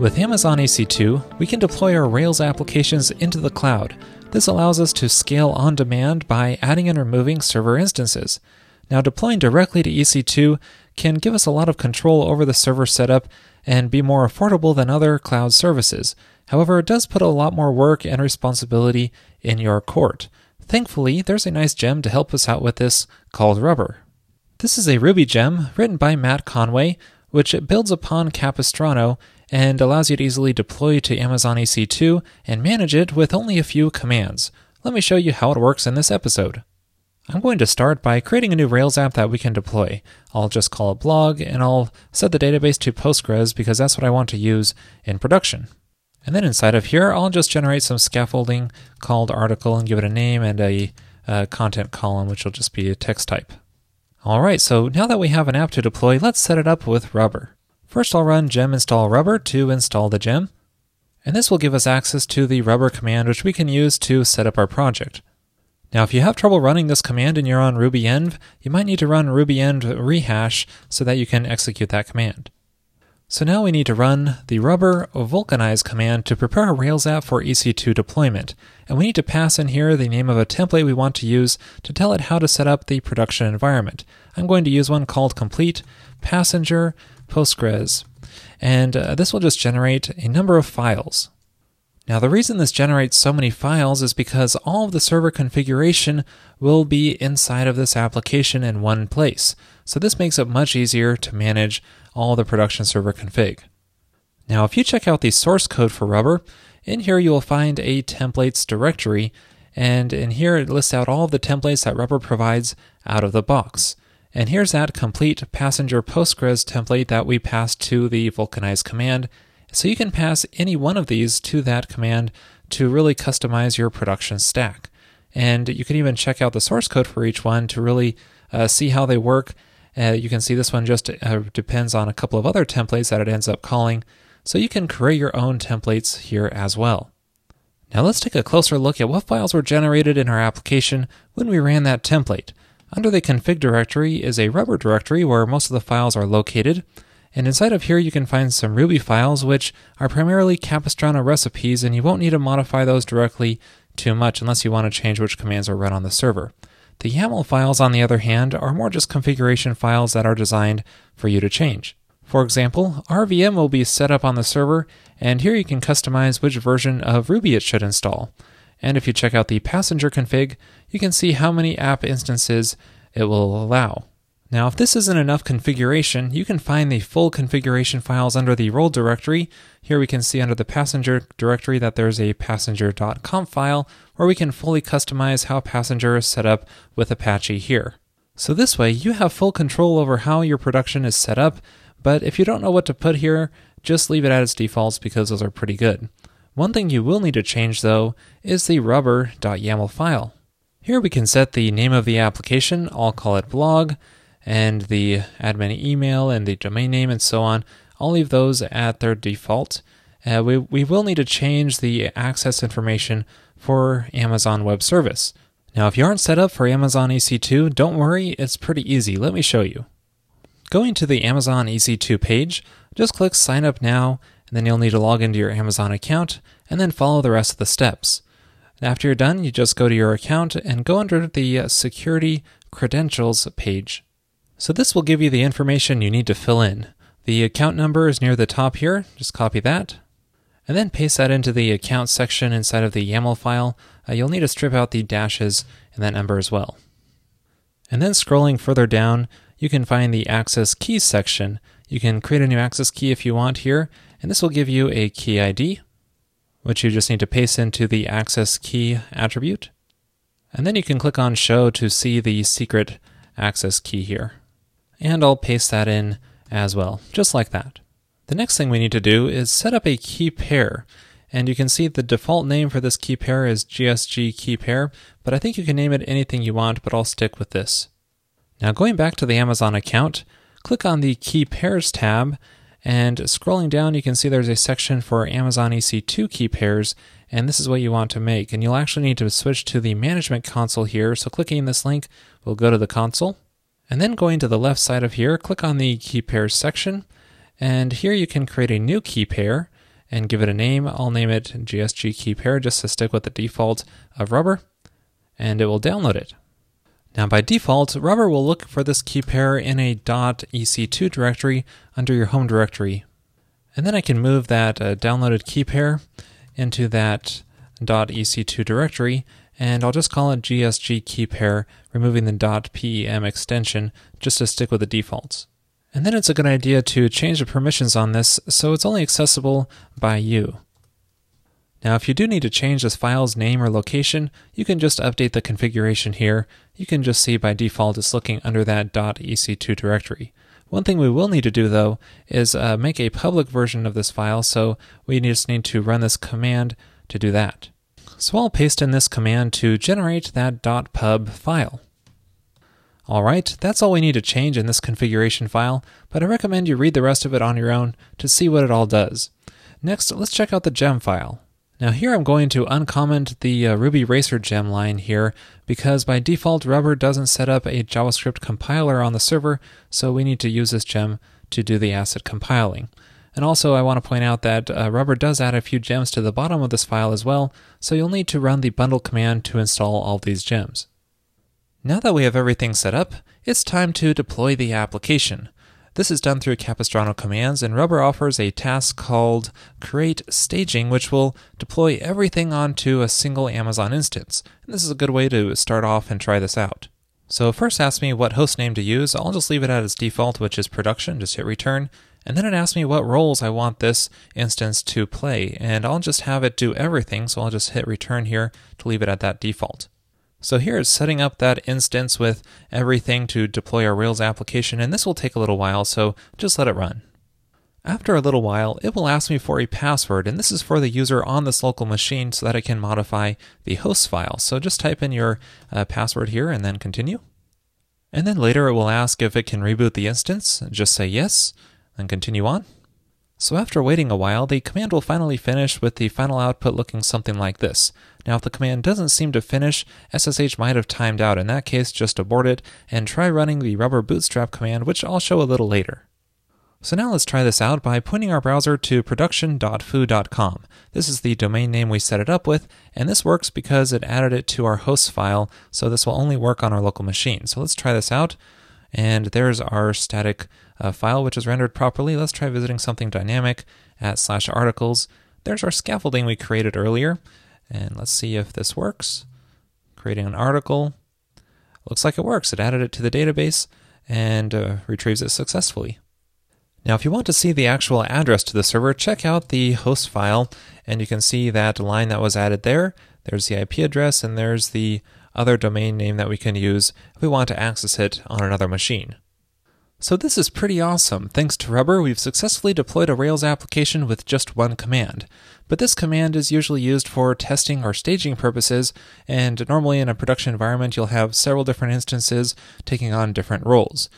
With Amazon EC2, we can deploy our Rails applications into the cloud. This allows us to scale on demand by adding and removing server instances. Now, deploying directly to EC2 can give us a lot of control over the server setup and be more affordable than other cloud services. However, it does put a lot more work and responsibility in your court. Thankfully, there's a nice gem to help us out with this called Rubber. This is a Ruby gem written by Matt Conway, which builds upon Capistrano and allows you to easily deploy to Amazon EC2 and manage it with only a few commands. Let me show you how it works in this episode. I'm going to start by creating a new Rails app that we can deploy. I'll just call it blog and I'll set the database to Postgres because that's what I want to use in production. And then inside of here, I'll just generate some scaffolding called article and give it a name and a, a content column, which will just be a text type. All right, so now that we have an app to deploy, let's set it up with Rubber. First, I'll run gem install rubber to install the gem. And this will give us access to the rubber command, which we can use to set up our project. Now, if you have trouble running this command and you're on rbenv, you might need to run rbenv rehash so that you can execute that command. So now we need to run the rubber vulcanize command to prepare a Rails app for EC2 deployment. And we need to pass in here the name of a template we want to use to tell it how to set up the production environment. I'm going to use one called complete passenger Postgres. And uh, this will just generate a number of files. Now, the reason this generates so many files is because all of the server configuration will be inside of this application in one place. So this makes it much easier to manage all the production server config. Now, if you check out the source code for Rubber, in here you will find a templates directory, and in here it lists out all of the templates that Rubber provides out of the box. And here's that complete passenger Postgres template that we passed to the vulcanize command, so you can pass any one of these to that command to really customize your production stack. And you can even check out the source code for each one to really uh, see how they work. Uh, you can see this one just uh, depends on a couple of other templates that it ends up calling. So you can create your own templates here as well. Now let's take a closer look at what files were generated in our application when we ran that template. Under the config directory is a rubber directory where most of the files are located. And inside of here, you can find some Ruby files, which are primarily Capistrano recipes, and you won't need to modify those directly too much unless you want to change which commands are run on the server. The YAML files, on the other hand, are more just configuration files that are designed for you to change. For example, RVM will be set up on the server, and here you can customize which version of Ruby it should install. And if you check out the passenger config, you can see how many app instances it will allow. Now, if this isn't enough configuration, you can find the full configuration files under the role directory. Here we can see under the passenger directory that there's a passenger.conf file where we can fully customize how passenger is set up with Apache here. So this way, you have full control over how your production is set up, but if you don't know what to put here, just leave it at its defaults because those are pretty good. One thing you will need to change though is the rubber.yaml file. Here we can set the name of the application, I'll call it blog, and the admin email and the domain name and so on. I'll leave those at their default. Uh, we, we will need to change the access information for Amazon Web Service. Now, if you aren't set up for Amazon EC2, don't worry, it's pretty easy. Let me show you. Going to the Amazon EC2 page, just click Sign Up Now, and then you'll need to log into your Amazon account, and then follow the rest of the steps. After you're done, you just go to your account and go under the Security Credentials page. So this will give you the information you need to fill in. The account number is near the top here, just copy that. And then paste that into the account section inside of the YAML file. Uh, you'll need to strip out the dashes in that number as well. And then scrolling further down, you can find the access keys section. You can create a new access key if you want here, and this will give you a key ID, which you just need to paste into the access key attribute. And then you can click on show to see the secret access key here and I'll paste that in as well, just like that. The next thing we need to do is set up a key pair. And you can see the default name for this key pair is GSG key pair, but I think you can name it anything you want, but I'll stick with this. Now going back to the Amazon account, click on the key pairs tab, and scrolling down you can see there's a section for Amazon EC2 key pairs, and this is what you want to make. And you'll actually need to switch to the management console here, so clicking this link will go to the console. And then going to the left side of here, click on the key pairs section. And here you can create a new key pair. and give it a name. I'll name it GSG key pair just to stick with the default of rubber, and it will download it. Now by default, rubber will look for this key pair in a .ec2 directory under your home directory. And then I can move that uh, downloaded key pair into that .ec2 directory, and I'll just call it gsg key pair, removing the .pem extension just to stick with the defaults. And then it's a good idea to change the permissions on this so it's only accessible by you. Now, if you do need to change this file's name or location, you can just update the configuration here. You can just see by default it's looking under that .ec2 directory. One thing we will need to do though is uh, make a public version of this file, so we just need to run this command to do that. So I'll paste in this command to generate that .pub file. Alright, that's all we need to change in this configuration file, but I recommend you read the rest of it on your own to see what it all does. Next, let's check out the gem file. Now here I'm going to uncomment the uh, Ruby Racer gem line here because by default Rubber doesn't set up a JavaScript compiler on the server, so we need to use this gem to do the asset compiling. And also I want to point out that uh, Rubber does add a few gems to the bottom of this file as well, so you'll need to run the bundle command to install all these gems. Now that we have everything set up, it's time to deploy the application. This is done through Capistrano commands, and Rubber offers a task called create staging, which will deploy everything onto a single Amazon instance. And this is a good way to start off and try this out. So first ask me what host name to use. I'll just leave it at its default, which is production, just hit return. And then it asks me what roles I want this instance to play, and I'll just have it do everything, so I'll just hit return here to leave it at that default. So here it's setting up that instance with everything to deploy our Rails application, and this will take a little while, so just let it run. After a little while, it will ask me for a password, and this is for the user on this local machine so that it can modify the host file. So just type in your uh, password here and then continue. And then later it will ask if it can reboot the instance, just say yes, and continue on. So after waiting a while, the command will finally finish with the final output looking something like this. Now if the command doesn't seem to finish, SSH might have timed out. In that case, just abort it and try running the rubber bootstrap command, which I'll show a little later. So now let's try this out by pointing our browser to production.foo.com. This is the domain name we set it up with, and this works because it added it to our host file, so this will only work on our local machine. So let's try this out. And there's our static uh, file, which is rendered properly. Let's try visiting something dynamic at slash articles. There's our scaffolding we created earlier. And let's see if this works. Creating an article. Looks like it works. It added it to the database and uh, retrieves it successfully. Now, if you want to see the actual address to the server, check out the host file, and you can see that line that was added there. There's the IP address, and there's the other domain name that we can use if we want to access it on another machine. So this is pretty awesome. Thanks to Rubber, we've successfully deployed a Rails application with just one command. But this command is usually used for testing or staging purposes, and normally in a production environment you'll have several different instances taking on different roles.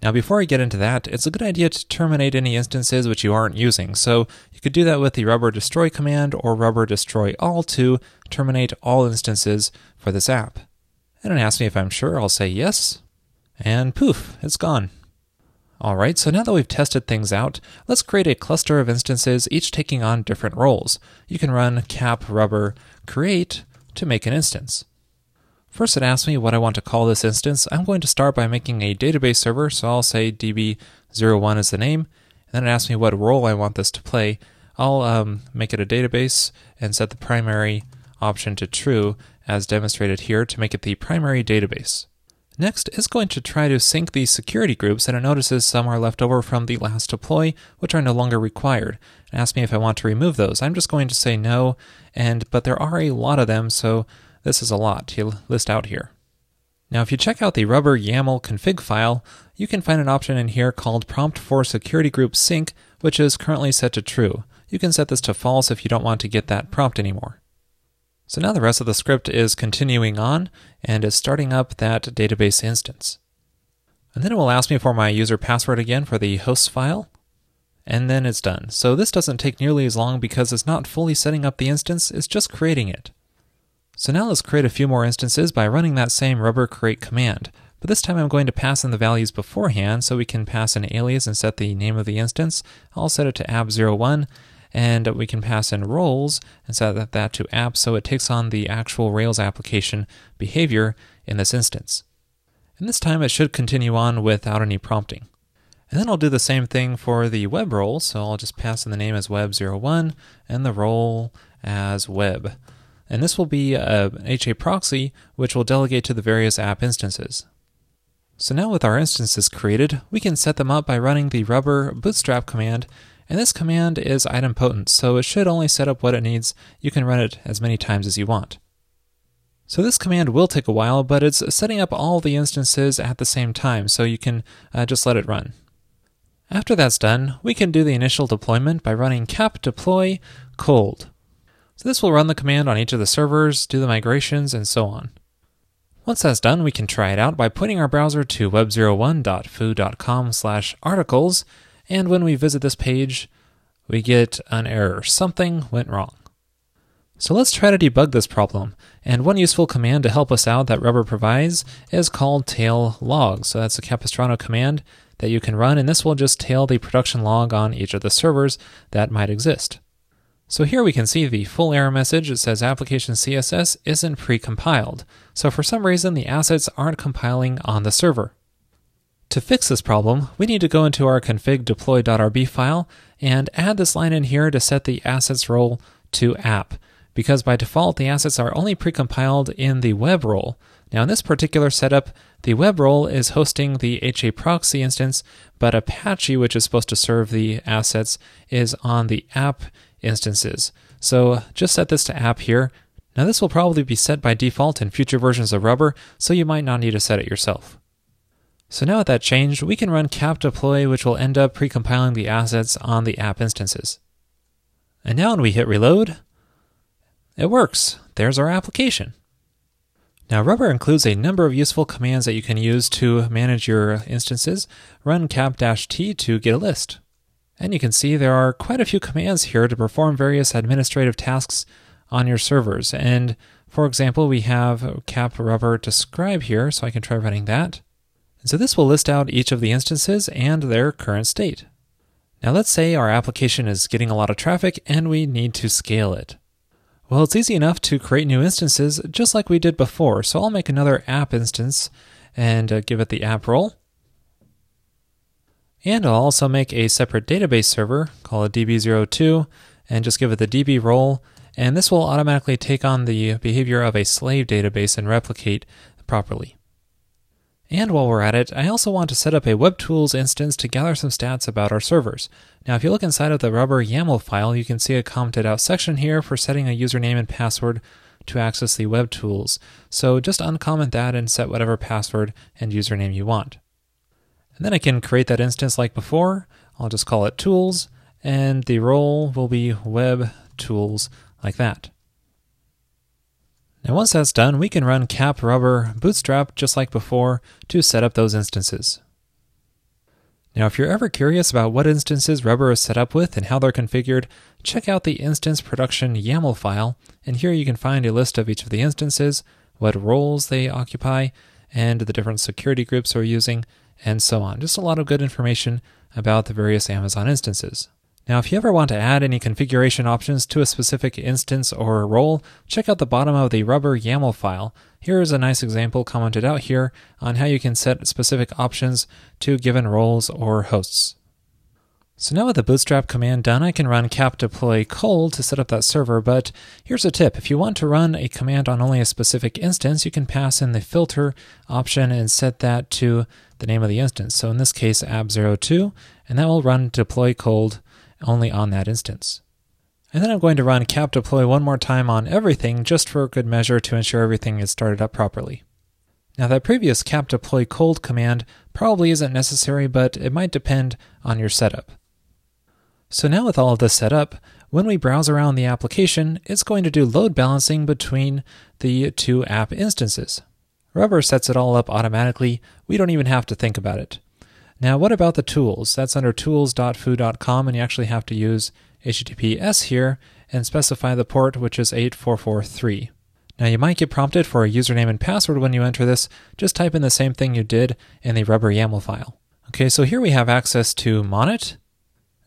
Now before I get into that, it's a good idea to terminate any instances which you aren't using. So you could do that with the rubber destroy command or rubber destroy all to terminate all instances for this app. And it asks me if I'm sure, I'll say yes, and poof, it's gone. Alright, so now that we've tested things out, let's create a cluster of instances, each taking on different roles. You can run cap rubber create to make an instance. First it asks me what I want to call this instance. I'm going to start by making a database server, so I'll say db01 is the name, and then it asks me what role I want this to play. I'll um, make it a database and set the primary option to true, as demonstrated here, to make it the primary database. Next is going to try to sync these security groups, and it notices some are left over from the last deploy, which are no longer required. It asks me if I want to remove those. I'm just going to say no, and but there are a lot of them, so this is a lot to list out here. Now, if you check out the rubber YAML config file, you can find an option in here called prompt for security group sync, which is currently set to true. You can set this to false if you don't want to get that prompt anymore. So now the rest of the script is continuing on and is starting up that database instance. And then it will ask me for my user password again for the host file, and then it's done. So this doesn't take nearly as long because it's not fully setting up the instance, it's just creating it. So now let's create a few more instances by running that same rubber create command. But this time I'm going to pass in the values beforehand so we can pass an alias and set the name of the instance. I'll set it to app01 and we can pass in roles and set that to app so it takes on the actual Rails application behavior in this instance. And this time it should continue on without any prompting. And then I'll do the same thing for the web role, so I'll just pass in the name as web01 and the role as web. And this will be uh, an HA proxy, which will delegate to the various app instances. So now with our instances created, we can set them up by running the rubber bootstrap command, and this command is idempotent, so it should only set up what it needs. You can run it as many times as you want. So this command will take a while, but it's setting up all the instances at the same time, so you can uh, just let it run. After that's done, we can do the initial deployment by running cap deploy cold. So this will run the command on each of the servers, do the migrations, and so on. Once that's done, we can try it out by pointing our browser to web01.foo.com slash articles, and when we visit this page, we get an error. Something went wrong. So let's try to debug this problem. And one useful command to help us out that Rubber provides is called tail log. So that's a Capistrano command that you can run, and this will just tail the production log on each of the servers that might exist. So here we can see the full error message. It says application CSS isn't precompiled. So for some reason, the assets aren't compiling on the server. To fix this problem, we need to go into our config deploy.rb file and add this line in here to set the assets role to app, because by default, the assets are only precompiled in the web role. Now in this particular setup, the web role is hosting the HA proxy instance, but Apache, which is supposed to serve the assets, is on the app instances. So just set this to app here. Now this will probably be set by default in future versions of Rubber, so you might not need to set it yourself. So now with that changed, we can run cap deploy, which will end up precompiling the assets on the app instances. And now when we hit reload, it works. There's our application. Now, Rubber includes a number of useful commands that you can use to manage your instances. Run cap-t to get a list. And you can see there are quite a few commands here to perform various administrative tasks on your servers. And for example, we have cap rubber describe here, so I can try running that. And so this will list out each of the instances and their current state. Now let's say our application is getting a lot of traffic and we need to scale it. Well, it's easy enough to create new instances just like we did before. So I'll make another app instance and uh, give it the app role. And I'll also make a separate database server called db02 and just give it the db role. And this will automatically take on the behavior of a slave database and replicate properly. And while we're at it, I also want to set up a WebTools instance to gather some stats about our servers. Now, if you look inside of the Rubber YAML file, you can see a commented out section here for setting a username and password to access the WebTools. So just uncomment that and set whatever password and username you want. And then I can create that instance like before. I'll just call it tools, and the role will be web tools like that. Now once that's done, we can run cap rubber bootstrap just like before to set up those instances. Now if you're ever curious about what instances Rubber is set up with and how they're configured, check out the instance production YAML file, and here you can find a list of each of the instances, what roles they occupy, and the different security groups we're using, and so on. Just a lot of good information about the various Amazon instances. Now, if you ever want to add any configuration options to a specific instance or role, check out the bottom of the Rubber YAML file. Here is a nice example commented out here on how you can set specific options to given roles or hosts. So now with the bootstrap command done, I can run cap deploy cold to set up that server, but here's a tip. If you want to run a command on only a specific instance, you can pass in the filter option and set that to the name of the instance. So in this case, app02, and that will run deploy cold only on that instance. And then I'm going to run cap deploy one more time on everything just for good measure to ensure everything is started up properly. Now that previous cap deploy cold command probably isn't necessary, but it might depend on your setup. So now with all of this set up, when we browse around the application, it's going to do load balancing between the two app instances. Rubber sets it all up automatically. We don't even have to think about it. Now, what about the tools? That's under tools.foo.com, and you actually have to use HTTPS here and specify the port, which is 8443. Now, you might get prompted for a username and password when you enter this. Just type in the same thing you did in the Rubber YAML file. Okay, so here we have access to Monit,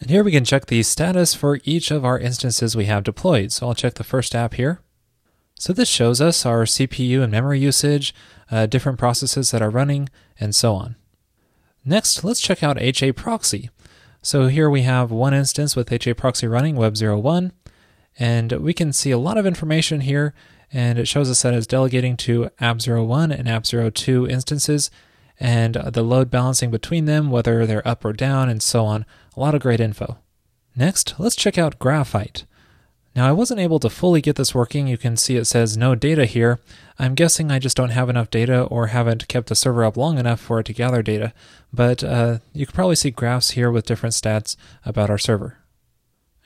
And here we can check the status for each of our instances we have deployed. So I'll check the first app here. So this shows us our CPU and memory usage, uh, different processes that are running, and so on. Next, let's check out HA Proxy. So here we have one instance with HA Proxy running, Web01, and we can see a lot of information here, and it shows us that it's delegating to App01 and App02 instances, and the load balancing between them, whether they're up or down, and so on. A lot of great info. Next, let's check out Graphite. Now, I wasn't able to fully get this working. You can see it says no data here. I'm guessing I just don't have enough data or haven't kept the server up long enough for it to gather data, but uh, you can probably see graphs here with different stats about our server.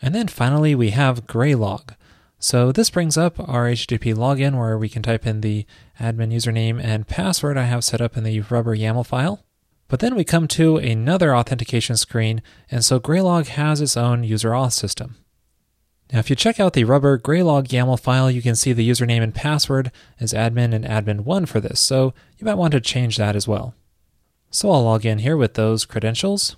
And then finally, we have Graylog. So this brings up our HTTP login where we can type in the admin username and password I have set up in the rubber YAML file. But then we come to another authentication screen, and so Graylog has its own user auth system. Now, if you check out the Rubber Graylog YAML file, you can see the username and password as admin and admin1 for this, so you might want to change that as well. So I'll log in here with those credentials.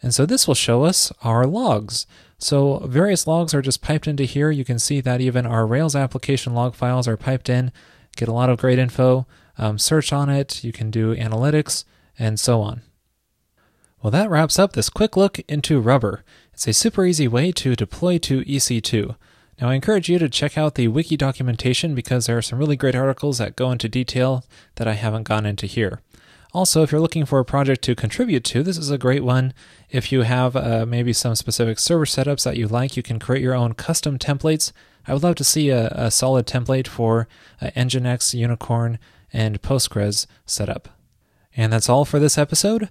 And so this will show us our logs. So various logs are just piped into here. You can see that even our Rails application log files are piped in, get a lot of great info, um, search on it, you can do analytics, and so on. Well, that wraps up this quick look into Rubber. It's a super easy way to deploy to EC2. Now, I encourage you to check out the wiki documentation because there are some really great articles that go into detail that I haven't gone into here. Also, if you're looking for a project to contribute to, this is a great one. If you have uh, maybe some specific server setups that you like, you can create your own custom templates. I would love to see a, a solid template for uh, Nginx, Unicorn, and Postgres setup. And that's all for this episode.